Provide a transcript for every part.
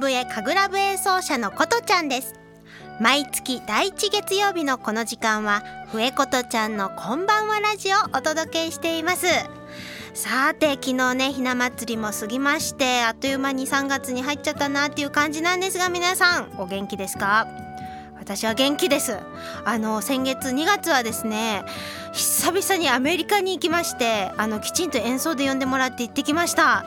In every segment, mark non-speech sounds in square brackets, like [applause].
笛神楽笛奏者のことちゃんです。毎月第1月曜日のこの時間は笛ことちゃんのこんばんはラジオをお届けしています。さて昨日ねひな祭りも過ぎましてあっという間に3月に入っちゃったなっていう感じなんですが皆さんお元気ですか？私は元気です。あの先月2月はですね久々にアメリカに行きましてあのきちんと演奏で呼んでもらって行ってきました。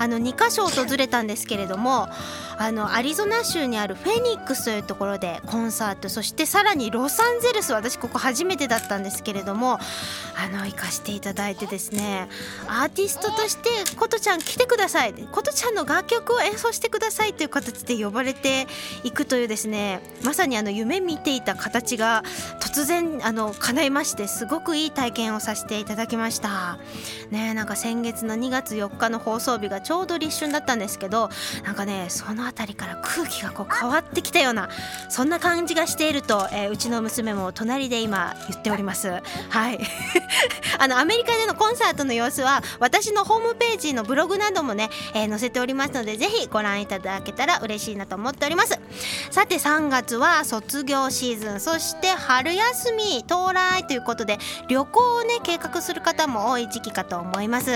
あの2カ所訪れたんですけれどもあのアリゾナ州にあるフェニックスというところでコンサートそしてさらにロサンゼルス私ここ初めてだったんですけれどもあの行かしていただいてですねアーティストとして「ことちゃん来てください」「ことちゃんの楽曲を演奏してください」という形で呼ばれていくというですねまさにあの夢見ていた形が突然あの叶いましてすごくいい体験をさせていただきました。ねなんか先月の2月4日の放送日がちょうど立春だったんですけどなんかねその辺りから空気がこう変わってきたようなそんな感じがしていると、えー、うちの娘も隣で今言っております。はい。[laughs] あのアメリカでのコンサートの様子は私のホームページのブログなどもね、えー、載せておりますのでぜひご覧いただけたら嬉しいなと思っております。さて3月は卒業シーズンそして春休み到来ということで旅行をね計画する方も多い時期かと思います。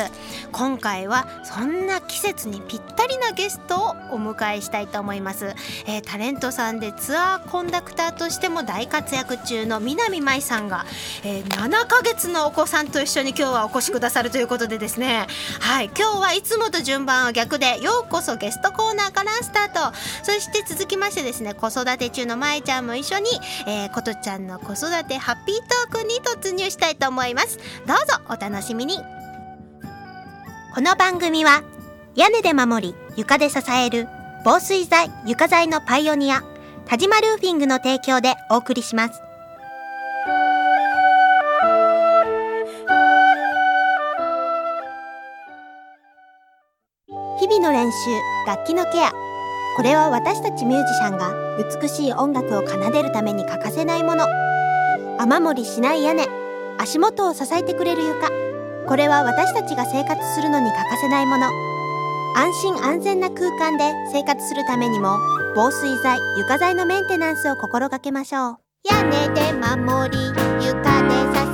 今回はそんな季節にぴったりなゲストをお迎えしたいと思います、えー、タレントさんでツアーコンダクターとしても大活躍中の南舞さんが、えー、7ヶ月のお子さんと一緒に今日はお越しくださるということでですね。はい今日はいつもと順番は逆でようこそゲストコーナーからスタート。そして続きましてですね子育て中の舞ちゃんも一緒に、えー、ことちゃんの子育てハッピートークに突入したいと思います。どうぞお楽しみに。この番組は屋根で守り床で支える防水材床材のパイオニア田島ルーフィングの提供でお送りします。日々の練習楽器のケアこれは私たちミュージシャンが美しい音楽を奏でるために欠かせないもの。雨漏りしない屋根足元を支えてくれる床。これは私たちが生活するのに欠かせないもの。安心安全な空間で生活するためにも防水材床材のメンテナンスを心がけましょう。屋根で守り床で支え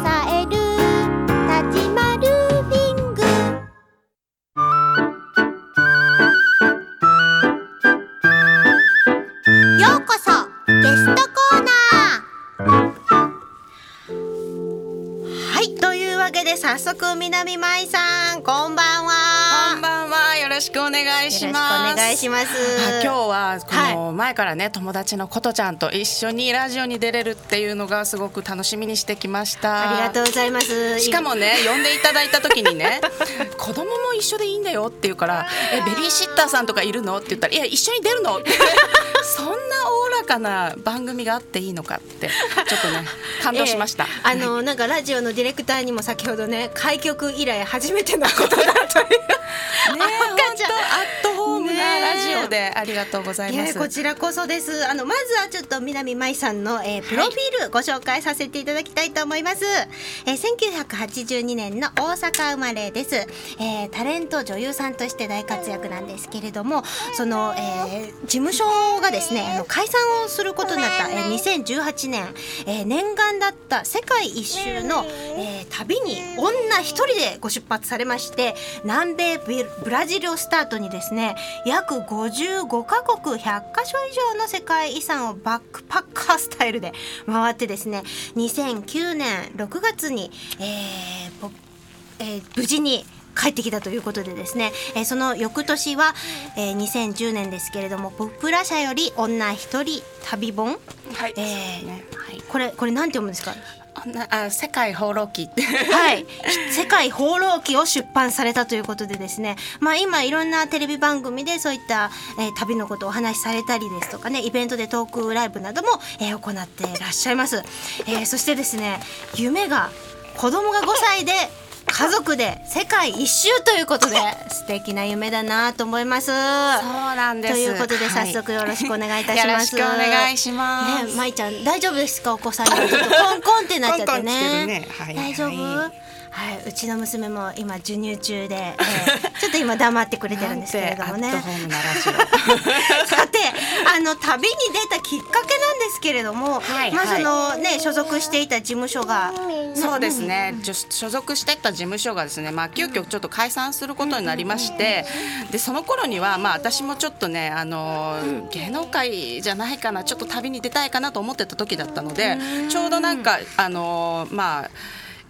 願いしますお願いします。今日はこの前からね、はい、友達のことちゃんと一緒にラジオに出れるっていうのがすごく楽しみにしてきました。ありがとうございます。しかもね呼んでいただいた時にね [laughs] 子供も一緒でいいんだよって言うからえベビーシッターさんとかいるのって言ったらいや一緒に出るのって。[laughs] そんなおおらかな番組があっていいのかってちょっとね感動しました、[laughs] えー、あのなんかラジオのディレクターにも先ほどね開局以来初めてのことだという。ね I ラジオでありがとうございます。こちらこそです。あのまずはちょっと南舞さんの、えー、プロフィールご紹介させていただきたいと思います。えー、1982年の大阪生まれです。えー、タレント女優さんとして大活躍なんですけれども、その、えー、事務所がですねあの解散をすることになった、えー、2018年、えー、念願だった世界一周の、えー、旅に女一人でご出発されまして南米ブラジルをスタートにですね約55カ国100カ所以上の世界遺産をバックパッカースタイルで回ってですね2009年6月に、えーえー、無事に帰ってきたということでですね、えー、その翌年は、えー、2010年ですけれどもポプラ社より女一人旅本、はいえー、ね、はい、これこれなんて読むんですか？あ世界放浪記って。はい。世界放浪記を出版されたということでですね。まあ今いろんなテレビ番組でそういった、えー、旅のことをお話しされたりですとかねイベントでトークライブなども、えー、行っていらっしゃいます、えー、そしてですね夢が子供が5歳で家族で世界一周ということで素敵な夢だなと思います。そうなんですということではい早速よろしくお願いいたします。よろしくお願いしますね、まいちゃん大丈夫ですか？お子さんがちょっとコンコンってなっちゃってね。てるねはい大丈夫？ははい、うちの娘も今授乳中で、えー [laughs] ちょっと今黙ってくれてるんですけれどもね。[laughs] さてあの旅に出たきっかけなんですけれども、はいまあそのね所属していた事務所が、オそうですね。じょ所属してった事務所がですね、まあ、急遽ちょっと解散することになりましてでその頃には、まあ、私もちょっとねあの芸能界じゃないかなちょっと旅に出たいかなと思ってた時だったのでちょうどなんかあのまあ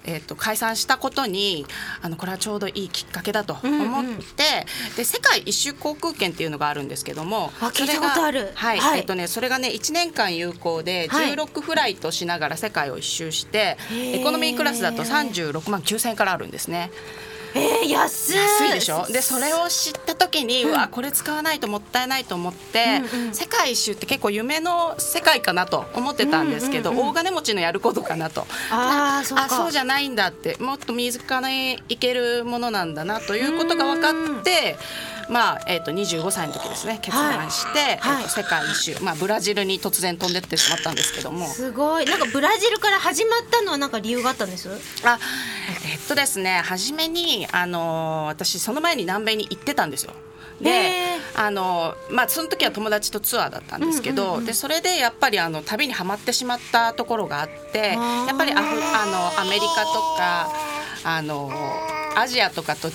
えー、と解散したことにあのこれはちょうどいいきっかけだと思って、で世界一周航空券っていうのがあるんですけどもあ聞いたそれがことある。はい、はい。えっ、とねそれがね1年間有効ではい。16フライトしながら世界を一周して、エコノミークラスだと36万9千円からあるんですね。えー、安い。安いでしょ？でそれを知った時に、うわこれ使わないともったいないと思って、世界一周って結構夢の世界かなと思ってたんですけど、大金持ちのやることかなと。あーそうか。あそうじゃないんだってもっと身近に行けるものなんだなということが分かって。まあえー、と25歳の時ですね決断して、はい。えーと世界一周、まあ、ブラジルに突然飛んでってしまったんですけども。すごい。なんかブラジルから始まったのはなんか理由があったんです？あえっとですね初めに、あのー私その前に南米に行ってたんですよ。へでー、あのまあその時は友達とツアーだったんですけど、でそれでやっぱりあの旅にはまってしまったところがあって、やっぱりアフあのアメリカとかあのアジアとかと違う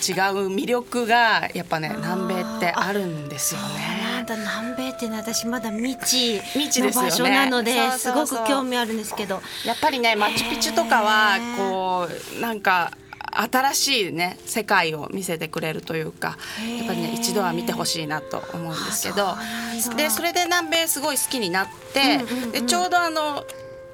魅力がやっぱね南米ってあるんですよなね南米っていうのは私まだ未知未知ですよね。の場所なのですごく興味あるんですけど。やっぱりねマチュピチュとかはこうなんか新しいね世界を見せてくれるというかやっぱりね一度は見てほしいなと思うんですけど。でそれで南米すごい好きになって、でちょうどあの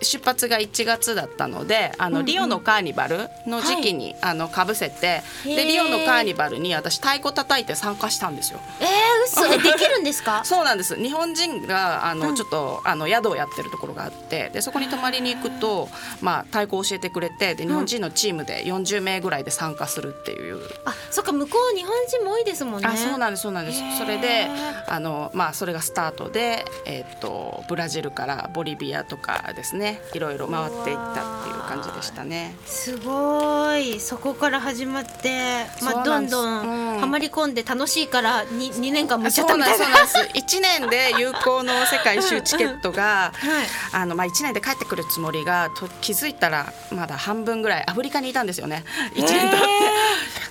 出発が1月だったのであの、リオのカーニバルの時期に、あのかぶせてでリオのカーニバルに私太鼓叩いて参加したんですよ。えー、嘘。えできるんですか？[laughs] そうなんです。日本人があの、ちょっとあの宿をやってるところがあってでそこに泊まりに行くと、まあ、太鼓を教えてくれてで日本人のチームで40名ぐらいで参加するっていう。あそっか向こう日本人も多いですもんね。あそうなんですそうなんです。それであの、まあ、それがスタートで、えー、とブラジルからボリビアとかですねいろいろ回っていったっていう感じでしたね。すごい。そこから始まって、まあ、どんどうん。んはまり込んで楽しいから 2, 2年間もっちゃったみたいな。そうなんです。1年で有効の世界一周チケットが、はい。あのまあ、1年で帰ってくるつもりがと気づいたらまだ半分ぐらいアフリカにいたんですよね。1年経って、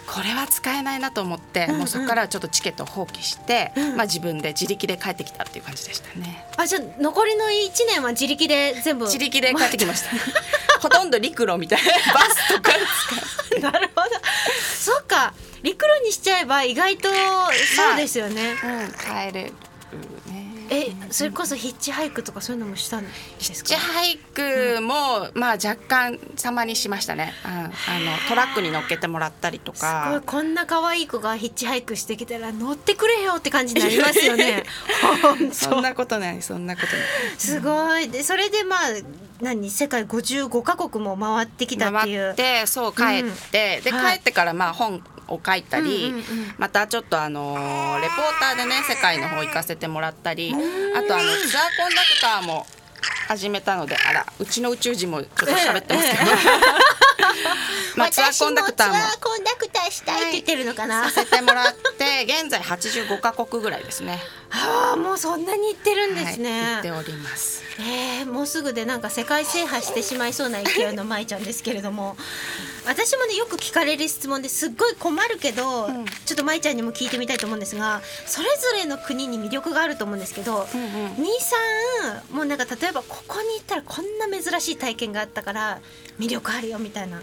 これは使えないなと思って、もうそこからちょっとチケットを放棄して、まあ、自分で自力で帰ってきたっていう感じでしたね。あじゃあ残りの1年は自力で全部？自力で帰ってきました。ほとんど陸路みたいな。バスとかなるほど。そっか。陸路にしちゃえば意外とそうですよね、うん。帰れる。ねえそれこそヒッチハイクとかそういうのもしたんですか？ヒッチハイクも、まあ若干たまにしましたね、うん、あのトラックに乗っけてもらったりとすごいかこんな可愛い子がヒッチハイクしてきたら乗ってくれよって感じになりますよね。[laughs] そんなことないそんなことない。すごい。でそれでまあ何？世界55カ国も回ってきたっていう。回ってそう帰って、ではい帰ってからまあ本を書いたり、うんうんうん。またちょっとあのー。レポーターでね世界の方行かせてもらったりあとあのツアーコンダクターも始めたのであらうちの宇宙人もちょっと喋ってますけど、[laughs] まあツアーコンダクターもしたいって言ってるのかな、させてもらって現在85カ国ぐらいですね。ああもうそんなに行ってるんですね、はい、行っております。えー、もうすぐでなんか世界制覇してしまいそうな勢いの舞ちゃんですけれども。私もねよく聞かれる質問ですっごい困るけど、ん。ちょっと舞ちゃんにも聞いてみたいと思うんですがそれぞれの国に魅力があると思うんですけど、うんうん。兄さんもうなんか例えばここに行ったらこんな珍しい体験があったから魅力あるよみたいな。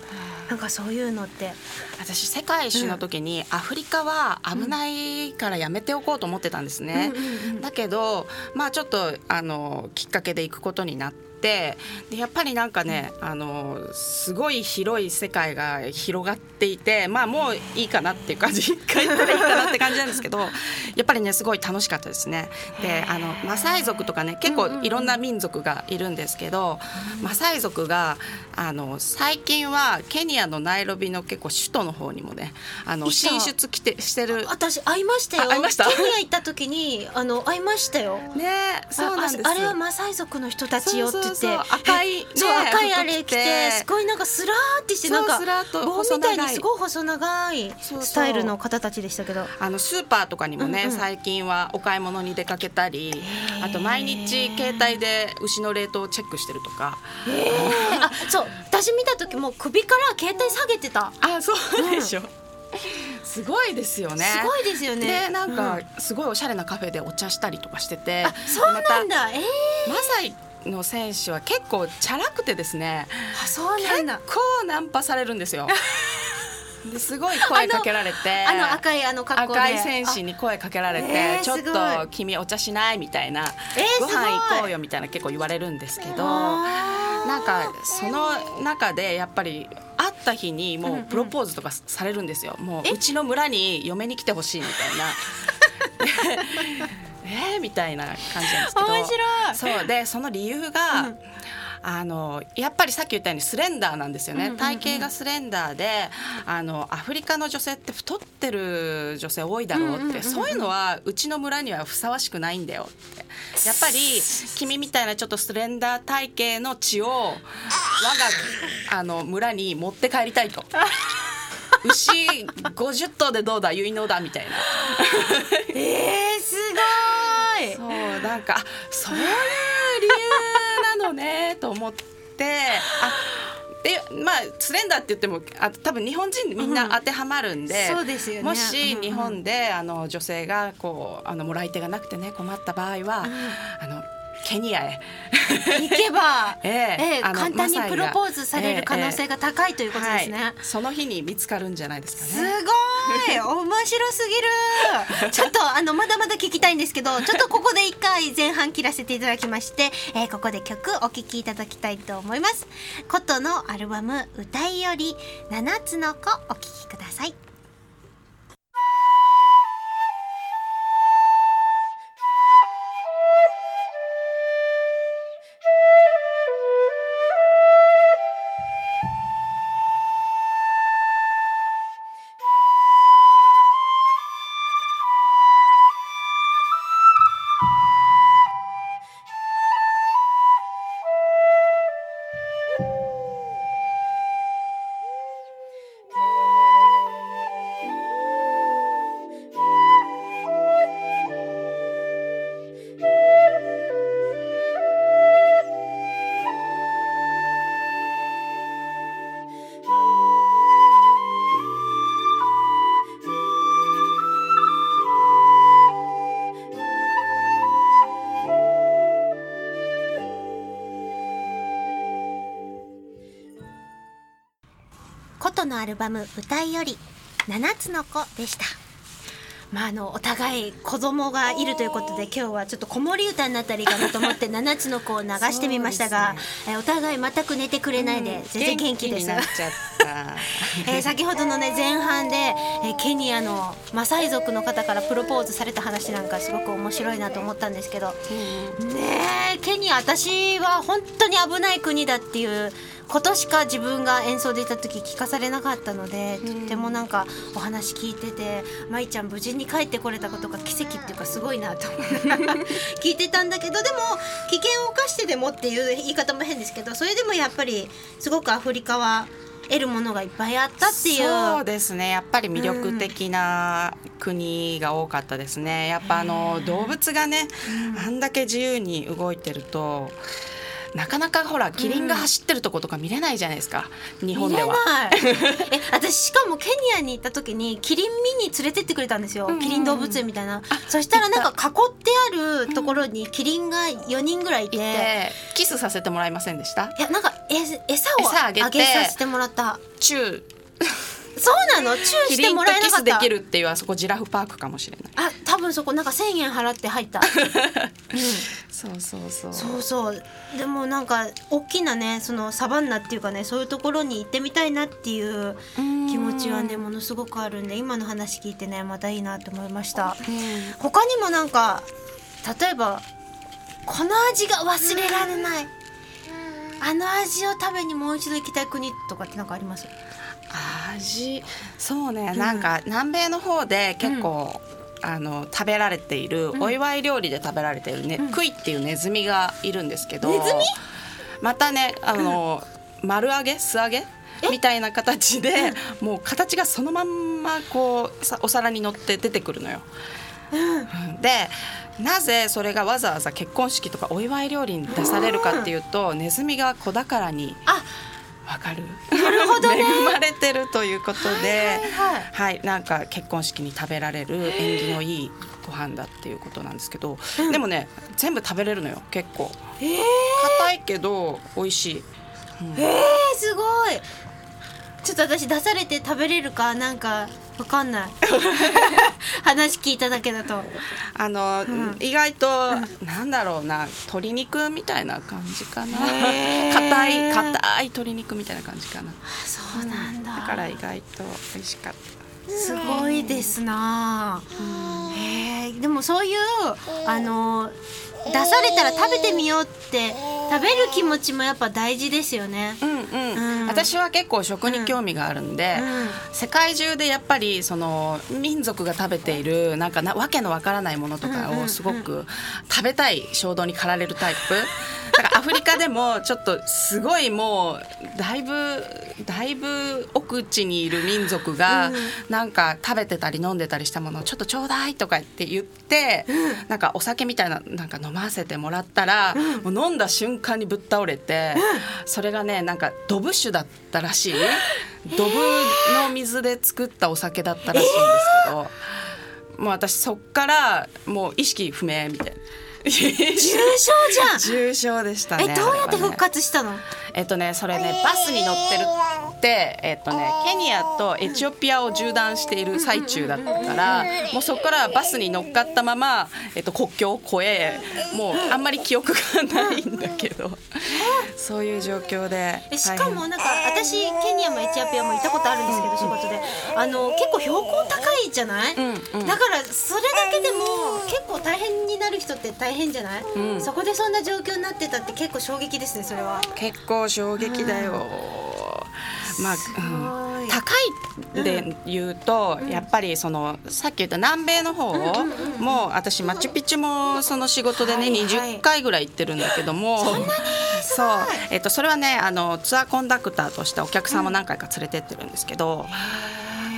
なんかそういうのって。私世界一周の時に、アフリカは危ないからやめておこうと思ってたんですね。だけどまあちょっとあのきっかけで行くことになって。でやっぱりなんかねあのすごい広い世界が広がっていてまあもういいかなっていう感じ一回行ったらいいかなって感じなんですけど [laughs] やっぱりねすごい楽しかったですね。であのマサイ族とかね結構いろんな民族がいるんですけど、マサイ族があの最近はケニアのナイロビの結構首都の方にもねあの進出来てしてる。私会いましたよ。会いました？ケニア行った時にあの会いましたよ。ねそうなんです。ああれはマサイ族の人たちよってそうそうそう赤い、ね、そう赤いあれ着服てすごいなんかスラーってしてなんか棒みたいにすごい細長いスタイルの方たちでしたけど。あのスーパーとかにもね、うんうん。最近はお買い物に出かけたりあと毎日携帯で牛の冷凍をチェックしてるとか。あそう私見た時もう首から携帯下げてた。あそうでしょ、すごいですよね。すごいですよね。でなんかうすごいおしゃれなカフェでお茶したりとかしてて。あそうなんだ。えーまたマサイの選手は結構チャラくてですねあそうな結んだ。構ナンパされるんですよ。[laughs] ですごい声かけられてあの赤いあの格好で。赤い戦士に声かけられて、えーちょっと君お茶しないみたいな、えーご飯行こうよみたいな結構言われるんですけどなんかその中でやっぱり会った日にもうんううん。プロポーズとかされるんですよ、もうえ？うちの村に嫁に来てほしいみたいな [laughs] [laughs] えーみたいな感じなんですけど。面白い。そうでその理由が、うん。あのやっぱりさっき言ったようにスレンダーなんですよね、体型がスレンダーであのアフリカの女性って太ってる女性多いだろうって、そういうのはうちの村にはふさわしくないんだよって。やっぱり [laughs] 君みたいなちょっとスレンダー体型の血を我があの村に持って帰りたいと。[laughs] 牛50頭でどうだ？結納だ？みたいな。えー、すごいそうなんかあそういう理由なのねと思って。あでまあスレンダーって言ってもあ多分日本人みんな当てはまるんで、そうですよね。もうんうんし日本であの女性がこうあのもらい手がなくてね困った場合は、あのケニアへ。行けば、[laughs] ええええ簡単にプロポーズされる可能性が高いということですね。はい、その日に見つかるんじゃないですかすね。ごいい面白すぎる。ちょっとあのまだまだ聞きたいんですけどちょっとここで一回前半切らせていただきまして、えーここで曲お聴きいただきたいと思います。琴のアルバム「歌いより7つの子」お聴きください。のアルバム「歌いより七つの子」でした。まあ、あのお互い子供がいるということで今日はちょっと子守歌になったらいいかなと思って七つの子を流してみましたが、えお互い全く寝てくれないで、全然元気です。[laughs] えー先ほどのね前半で、えーケニアのマサイ族の方からプロポーズされた話なんかすごく面白いなと思ったんですけどねえケニア私は本当に危ない国だっていうことしか自分が演奏でいた時聞かされなかったのでとってもなんかお話聞いてて舞ちゃん無事に帰ってこれたことが奇跡っていうかすごいなと [laughs] 聞いてたんだけどでも危険を冒してでもっていう言い方も変ですけどそれでもやっぱりすごくアフリカは得るものがいっぱいあったっていう。そうですね。やっぱり魅力的な国が多かったですね。やっぱあの動物がね、あんだけ自由に動いてるとなかなかほらキリンが走ってるとことか見れないじゃないですか、日本では。え私しかもケニアに行った時にキリン見に連れてってくれたんですよ、うんうんキリン動物園みたいな。そしたらなんか囲ってあるところにキリンが4人ぐらいいて、でキスさせてもらえませんでした？いやなんかえ餌をあげさせてもらった。チューそうなの？チューしてもらえなかった？キスできるっていうあそこジラフパークかもしれない。あ多分そこなんか1,000円払って入った、[laughs] うん。そうそうそう。そうそう。でもなんか大きなねそのサバンナっていうかねそういうところに行ってみたいなっていう気持ちはねものすごくあるんで今の話聞いてねまたいいなって思いました。他にもなんか例えばこの味が忘れられない。あの味を食べにもう一度行きたい国とかってなんかあります？味。そうね、なんか南米の方で結構、あの食べられている、お祝い料理で食べられているね、クイっていうネズミがいるんですけどまたねあの、丸揚げ？素揚げ？みたいな形でもう形がそのまんまこうさお皿に乗って出てくるのよ。でなぜそれがわざわざ結婚式とかお祝い料理に出されるかっていうと、ネズミが子宝にあわかる。なるほどね。恵まれてるということで、はいはいはい。はい、なんか結婚式に食べられる縁起のいいご飯だっていうことなんですけど、でもね全部食べれるのよ結構。えー、硬いけど美味しい。えー、すごい。ちょっと私出されて食べれるかなんかわかんない。[laughs] 話聞いただけだと。あの、ん。意外と、なんだろうな鶏肉みたいな感じかな。硬い硬い鶏肉みたいな感じかな。そうなんだ。だから意外と美味しかった。すごいですな。あへえでもそういうあの出されたら食べてみようって食べる気持ちもやっぱ大事ですよね。うんうん、うん。私は結構食に興味があるんで、うん。世界中でやっぱりその民族が食べているなんかなわけのわからないものとかうんうんうんをすごく食べたい衝動に駆られるタイプ。フリカでもちょっとすごいもうだいぶだいぶ奥地にいる民族がなんか食べてたり飲んでたりしたものをちょっとちょうだいとかって言ってなんかお酒みたいななんか飲ませてもらったらもう飲んだ瞬間にぶっ倒れてそれがねなんかドブ酒だったらしい。ドブの水で作ったお酒だったらしいんですけどもう私そっからもう意識不明みたいな。重症じゃん。重症でしたね。えどうやって復活したの？えっとねそれねバスに乗ってるってえっとねケニアとエチオピアを縦断している最中だったからもうそこからバスに乗っかったまま、えっと、国境を越えもうあんまり記憶がないんだけど。[laughs] そういう状況でえしかもなんか私ケニアもエチオピアも行ったことあるんですけど仕事で。あの結構標高高いじゃない、うんうん。だからそれだけでも結構大変になる人って大変じゃない、うん。そこでそんな状況になってたって結構衝撃ですねそれは。結構衝撃だよ。まあ、うん高いで言うと、やっぱりそのさっき言った南米の方も私マチュピチュもその仕事でね、はいはい。20回ぐらい行ってるんだけども。そう、えっと、それはねあのツアーコンダクターとしてお客さんも何回か連れてってるんですけど、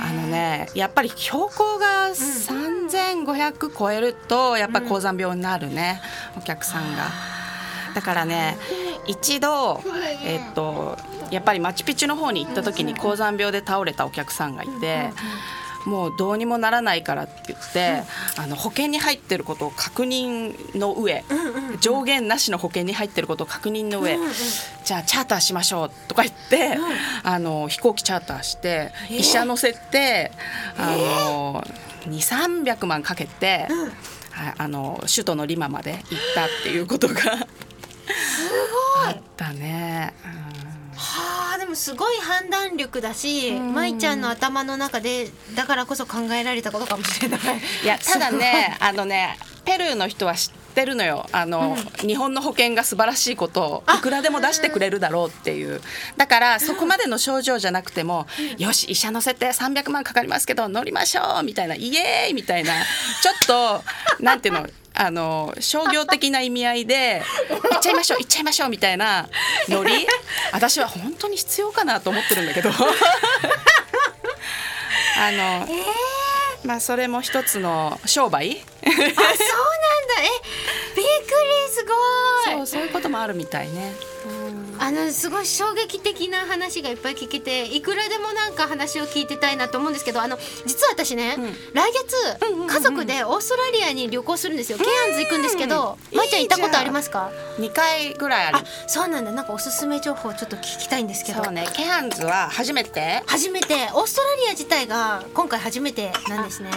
あのねやっぱり標高が3500超えるとやっぱり高山病になるね、お客さんが。だからね一度、えっと、やっぱりマチュピチュの方に行った時に高山病で倒れたお客さんがいて。もうどうにもならないからって言って、あの保険に入ってることを確認の上、上限なしの保険に入ってることを確認の上、じゃあチャーターしましょうとか言って、あの飛行機チャーターして、医者乗せてあの2300万かけて、はいあの首都のリマまで行ったっていうことがあったね。もすごい判断力だし舞ちゃんの頭の中でだからこそ考えられたことかもしれない。いやただね [laughs] あのねペルーの人は知ってるのよ。あの、日本の保険が素晴らしいことをいくらでも出してくれるだろうっていう。だからそこまでの症状じゃなくても、よし医者乗せて300万かかりますけど乗りましょうみたいなイエーイみたいな。ちょっとなんていうのあの商業的な意味合いで行っちゃいましょう行っちゃいましょうみたいなノリ？[laughs] 私は本当に必要かなと思ってるんだけど。[laughs] あの、まあそれも一つの商売？あそうなんだ。えびっくりすごい。そうそういうこともあるみたいね。あのすごい衝撃的な話がいっぱい聞けていくらでもなんか話を聞いてたいなと思うんですけどあの実は私ね、来月、家族でオーストラリアに旅行するんですよ。ケアンズ行くんですけど、うんまいちゃん行ったことありますか？2回ぐらいある。あ。そうなんだ。なんかおすすめ情報ちょっと聞きたいんですけど。そうね、ケハンズは初めて。初めて。オーストラリア自体が今回初めてなんですね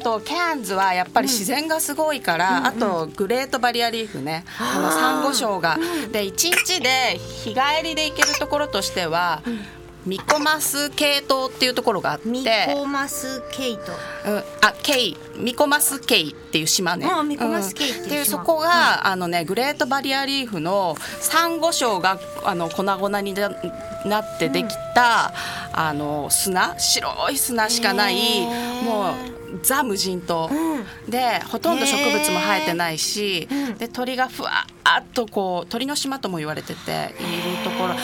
とケアンズはやっぱり自然がすごいから、あとグレートバリアリーフね。あのサンゴ礁が、で1日で日帰りで行けるところとしては、ミコマスケイ島っていうところがあって。ミコマスケイトうん、あケイ。ミコマスケイっていう島ね。あミコマスケイっていう島。ん。でそこが、あのねグレートバリアリーフのサンゴ礁があの粉々にななってできた、あの砂。白い砂しかないもうザ無人島、うん。でほとんど植物も生えてないし、うん。で鳥がふわっとこう鳥の島とも言われてているところ。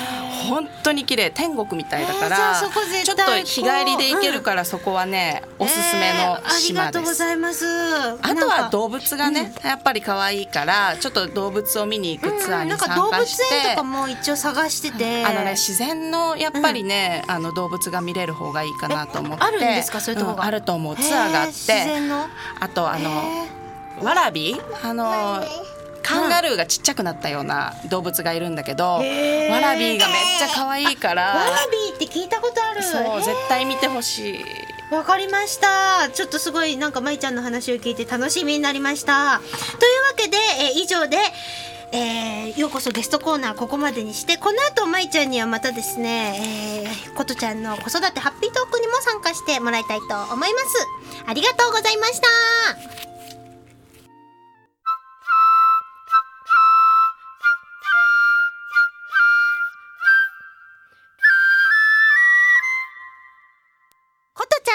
本当に綺麗。天国みたいだから、そこ絶対ちょっと日帰りで行けるから、そこはねおすすめのえーあり島がとうです。ございます。あとは動物がね、やっぱり可愛いからちょっと動物を見に行くツアーになんか動物参加して、園とかも一応探してて。あのね自然のやっぱりね、あの動物が見れる方がいいかなと思って。えあるんですか？そういうとこが。んあると思う。ツアーがあって。然の。あとあのワラビ？あのカンガルーがちっちゃくなったような動物がいるんだけど、へー。ワラビーがめっちゃ可愛いからワラビーって聞いたことある。そう絶対見てほしい。わかりました。ちょっとすごいなんかまいちゃんの話を聞いて楽しみになりました。というわけで、えー以上でえーようこそゲストコーナーここまでにしてこの後まいちゃんにはまたですね、えー、ことちゃんの子育てハッピートークにも参加してもらいたいと思います。ありがとうございました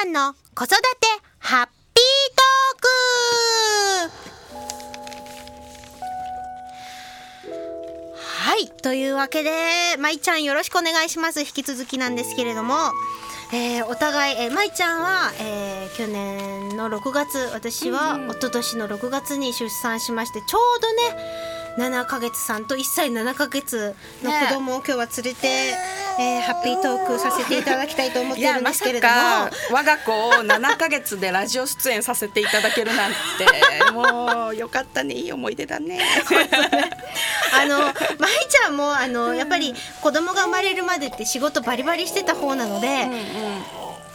んの子育てハッピートークはいというわけでまいちゃんよろしくお願いします引き続きなんですけれどもえーお互い、えー、まいちゃんは、えー去年の6月私は一昨年の6月に出産しましてちょうどね7ヶ月さんと1歳7ヶ月の子供を今日は連れて、えーハッピートークさせていただきたいと思っているんですけれども。ま我が子を7ヶ月でラジオ出演させていただけるなんて [laughs] もうよかったねいい思い出だね。[laughs] あのまいちゃんもあのやっぱり子供が生まれるまでって仕事バリバリしてた方なので、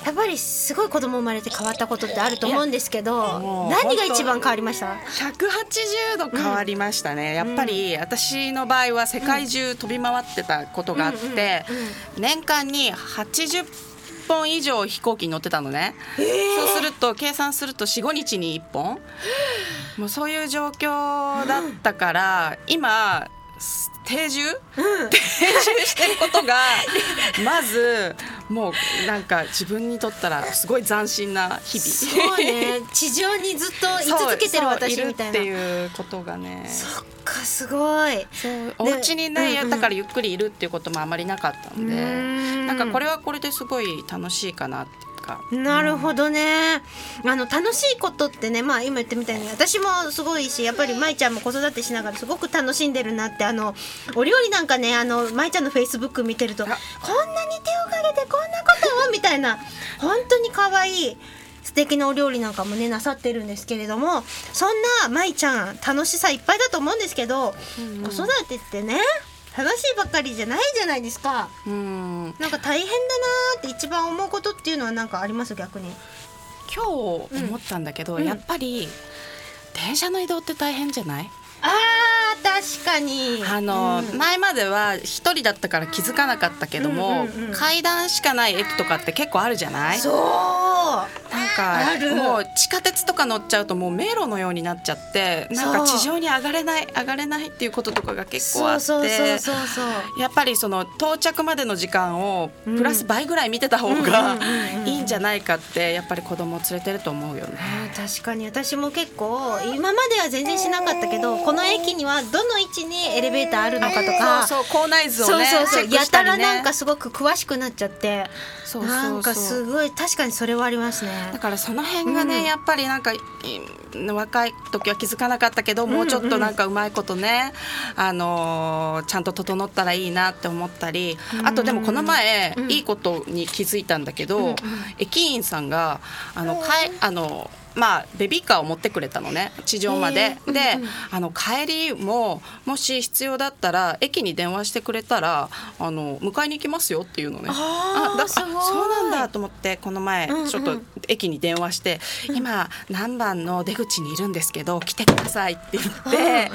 やっぱりすごい子供生まれて変わったことってあると思うんですけど何が一番変わりました？180度変わりましたね、やっぱり私の場合は世界中飛び回ってたことがあって、年間に80本以上飛行機に乗ってたのね、そうすると計算すると45日に1本。[laughs] もうそういう状況だったから、今定住、定住してることがまずもうなんか自分にとったらすごい斬新な日々。そうね。地上にずっと居続けてる私みたいな。っていうことがね。そっかすごいそうお家にね、うんうんだからゆっくりいるっていうこともあまりなかったのでん。なんかこれはこれですごい楽しいかなってか。なるほどね、あの楽しいことってねまあ今言ったみたいに私もすごいしやっぱり舞ちゃんも子育てしながらすごく楽しんでるなってあのお料理なんかねあの舞ちゃんのフェイスブック見てるとこんなに手をかけてこんなことをみたいな本当に可愛い素敵なお料理なんかもねなさってるんですけれどもそんな舞ちゃん楽しさいっぱいだと思うんですけど、子育てってね楽しいばっかりじゃないじゃないですか。うんなんか大変だなーって一番思うことっていうのはなんかあります？逆に。今日思ったんだけど、うんやっぱり電車の移動って大変じゃない？あー確かに。あの、うん前までは一人だったから気づかなかったけども、うんうんうん階段しかない駅とかって結構あるじゃない？そう。なんかもう地下鉄とか乗っちゃうともう迷路のようになっちゃってなんか地上に上がれない上がれないっていうこととかが結構あって。やっぱりその到着までの時間をうんプラス倍ぐらい見てた方うんがいいんじゃないかってやっぱり子供を連れてると思うよね。確かに私も結構今までは全然しなかったけどこの駅にはどの位置にエレベーターあるのかとか。そうそう校内図をねそうそうそう。やしたらなんかすごく詳しくなっちゃって。そうそうなんかすごい確かにそれはありますね。だからその辺がね、うん。やっぱりなんかい若い時は気づかなかったけど、もうちょっとなんかうまいことね、あのーちゃんと整ったらいいなって思ったり、あとでもこの前、うんいいことに気づいたんだけど、駅員さんがあのかいあのまあベビーカーを持ってくれたのね地上まで、へーで、うんうん。あの帰りももし必要だったら駅に電話してくれたらあの迎えに行きますよっていうのね。だああーすごい。そうなんだと思ってこの前うんうん。ちょっと駅に電話して、今何番の出口にいるんですけど来てくださいって言って。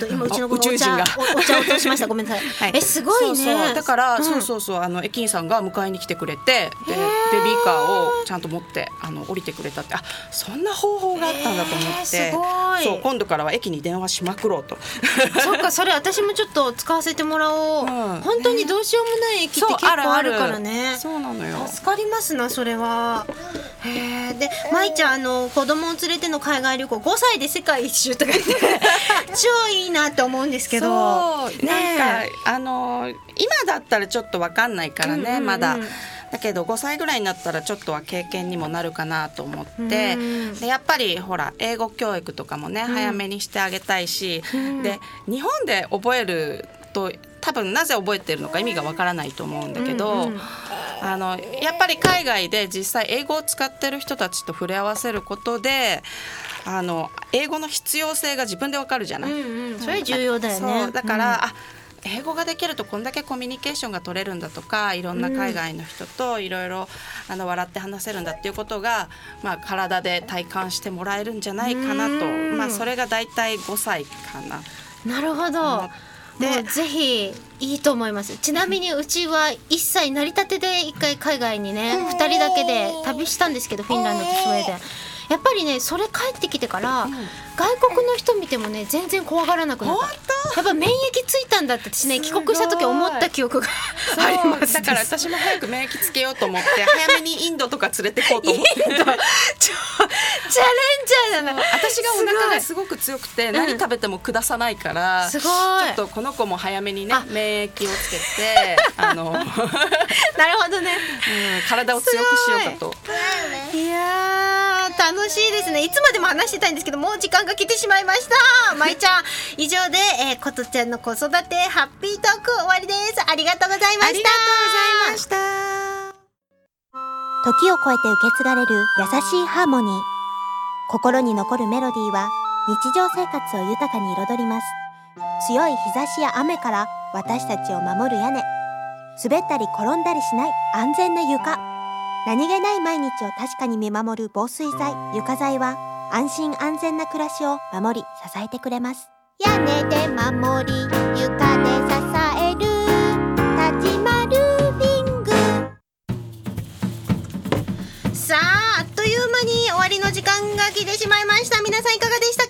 ちょっと今うちの子宇宙人が。おお茶を落としました。ごめんなさい、[laughs] はい。えすごいね。そうそうだから、うん。そうそうそう。あの駅員さんが迎えに来てくれてでベビーカーをちゃんと持ってあの降りてくれたって。あそんな方法があったんだと思って、へーすごい。そう今度からは駅に電話しまくろうと。[laughs] そっかそれ私もちょっと使わせてもらおう、うん。本当にどうしようもない駅って結構あるからね。そうなのよ。助かりますなそれは。へえで舞ちゃんあの子供を連れての海外旅行5歳で世界一周とか言って [laughs] 超いいなって思うんですけど。そう。ねなんかあの今だったらちょっとわかんないからね、うんうんうん。まだ。だけど5歳ぐらいになったらちょっとは経験にもなるかなと思って、うん。でやっぱりほら英語教育とかもね、早めにしてあげたいし、うん。で日本で覚えると多分なぜ覚えてるのか意味がわからないと思うんだけど、うんうんあのやっぱり海外で実際英語を使ってる人たちと触れ合わせることであの英語の必要性が自分でわかるじゃない。うんうん。それ重要だよね。だから、あ英語ができるとこんだけコミュニケーションが取れるんだとかいろんな海外の人といろいろあの笑って話せるんだっていうことが、まあ、体で体感してもらえるんじゃないかなと、うん。まあ、それが大体5歳かな。なるほど。思もって。うぜひいいと思います。ちなみにうちは1歳成り立てで1回海外にね2人だけで旅したんですけどフィンランドとスウェーデンやっぱりねそれ帰ってきてから、外国の人見てもね全然怖がらなくなった。本やっぱ免疫ついたんだって私ね帰国した時思った記憶があります。だから私も早く免疫つけようと思って早めにインドとか連れてこうと思って。[laughs] ち私がお腹がすごく強くて何食べても下さないから、すごい。ちょっとこの子も早めにねあ。免疫をつけて [laughs] あの、うん、なるほどね。体を強くしようかと。い。やー楽しいですね。いつまでも話してたいんですけどもう時間が来てしまいました。まいちゃん以上で、えー、ことちゃんの子育てハッピートーク終わりです。ありがとうございました。ありがとうございました。時を超えて受け継がれる優しいハーモニー。心に残るメロディーは日常生活を豊かに彩ります。強い日差しや雨から私たちを守る屋根。滑ったり転んだりしない安全な床。何気ない毎日を確かに見守る防水剤、床材は安心安全な暮らしを守り支えてくれます。屋根で守り、床で支える。立ちま間が来てしまいました。皆さんいかがでした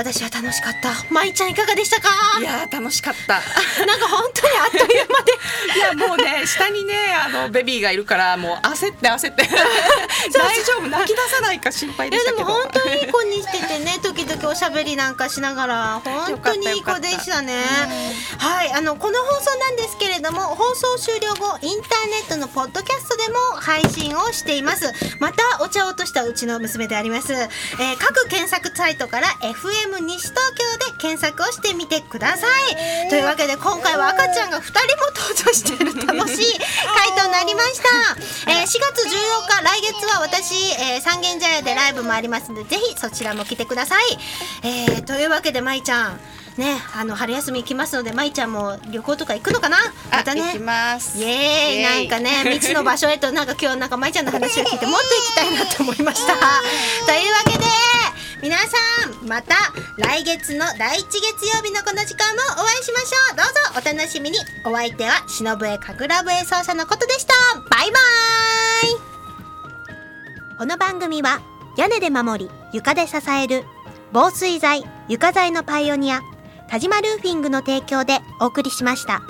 私は楽しかった。まいちゃんいかがでしたか？いやー楽しかった。[laughs] なんか本当にあっという間で。[laughs] いやもうね下にねあのベビーがいるからもう焦って焦って。[laughs] 大丈夫？泣き出さないか心配いやででしたけど。も本当にいい子にしててね時々おしゃべりなんかしながら本当にいい子でしたね。はいあのこの放送なんですけれども放送終了後インターネットのポッドキャストでも配信をしています。またお茶を落としたうちの娘であります、えー各検索サイトから FM 西東京で検索をしてみてください。というわけで今回は赤ちゃんが2人も登場している楽しい [laughs] 回となりました、えー4月14日来月は私、えー三軒茶屋でライブもありますのでぜひそちらも来てください、えーというわけでまいちゃんねあの春休み行きますのでまいちゃんも旅行とか行くのかな？またあ行きねます。イエーイ。なんかね [laughs] 未知の場所へとなんか今日なんかまいちゃんの話を聞いてもっと行きたいなと思いました。というわけで皆さんまた来月の第一月曜日のこの時間もお会いしましょう。どうぞお楽しみに。お相手は忍笛神楽部演奏者のことでした。バイバーイ。この番組は屋根で守り床で支える防水材床材のパイオニア田島ルーフィングの提供でお送りしました。